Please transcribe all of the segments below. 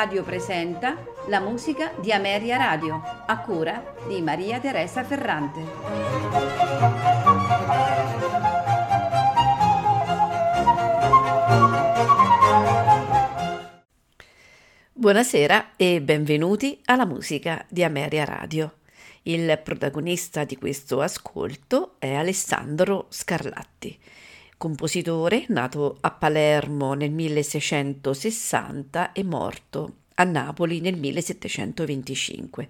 Radio presenta la musica di Ameria Radio, a cura di Maria Teresa Ferrante. Buonasera e benvenuti alla musica di Ameria Radio. Il protagonista di questo ascolto è Alessandro Scarlatti compositore nato a Palermo nel 1660 e morto a Napoli nel 1725.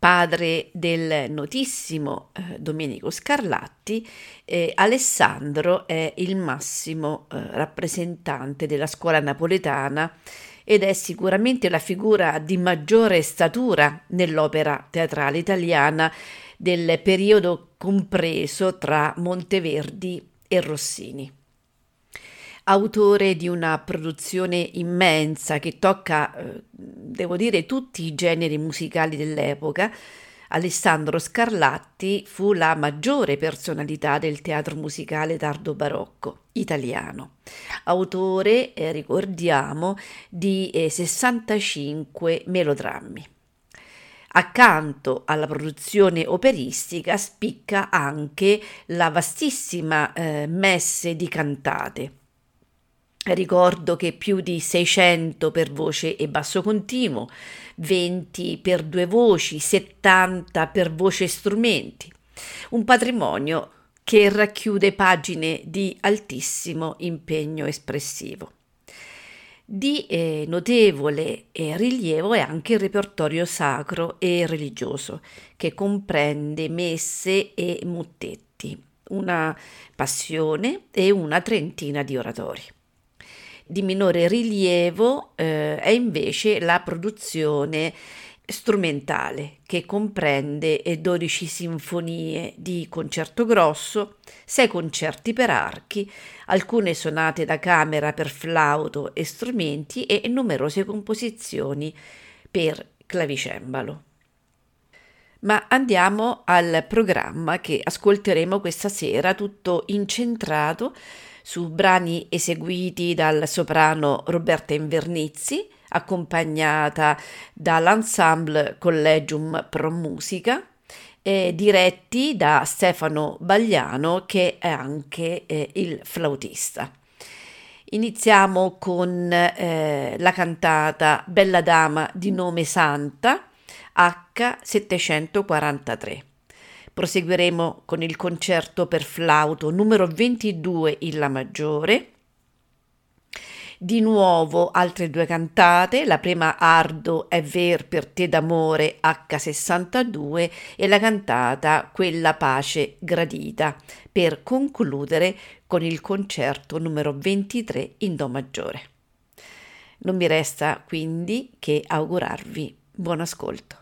Padre del notissimo eh, Domenico Scarlatti, eh, Alessandro è il massimo eh, rappresentante della scuola napoletana ed è sicuramente la figura di maggiore statura nell'opera teatrale italiana del periodo compreso tra Monteverdi e Rossini. Autore di una produzione immensa che tocca, eh, devo dire, tutti i generi musicali dell'epoca, Alessandro Scarlatti fu la maggiore personalità del teatro musicale tardo barocco italiano. Autore, eh, ricordiamo, di eh, 65 melodrammi. Accanto alla produzione operistica spicca anche la vastissima eh, messe di cantate. Ricordo che più di 600 per voce e basso continuo, 20 per due voci, 70 per voce e strumenti. Un patrimonio che racchiude pagine di altissimo impegno espressivo. Di eh, notevole eh, rilievo è anche il repertorio sacro e religioso, che comprende messe e mottetti, una passione e una trentina di oratori. Di minore rilievo eh, è invece la produzione strumentale che comprende 12 sinfonie di concerto grosso, 6 concerti per archi, alcune sonate da camera per flauto e strumenti e numerose composizioni per clavicembalo. Ma andiamo al programma che ascolteremo questa sera, tutto incentrato su brani eseguiti dal soprano Roberta Invernizzi, accompagnata dall'ensemble Collegium Pro Musica, eh, diretti da Stefano Bagliano che è anche eh, il flautista. Iniziamo con eh, la cantata Bella Dama di nome Santa H743. Proseguiremo con il concerto per flauto numero 22 in La maggiore di nuovo altre due cantate, la prima Ardo è ver per te d'amore H62 e la cantata Quella pace gradita, per concludere con il concerto numero 23 in Do maggiore. Non mi resta quindi che augurarvi buon ascolto.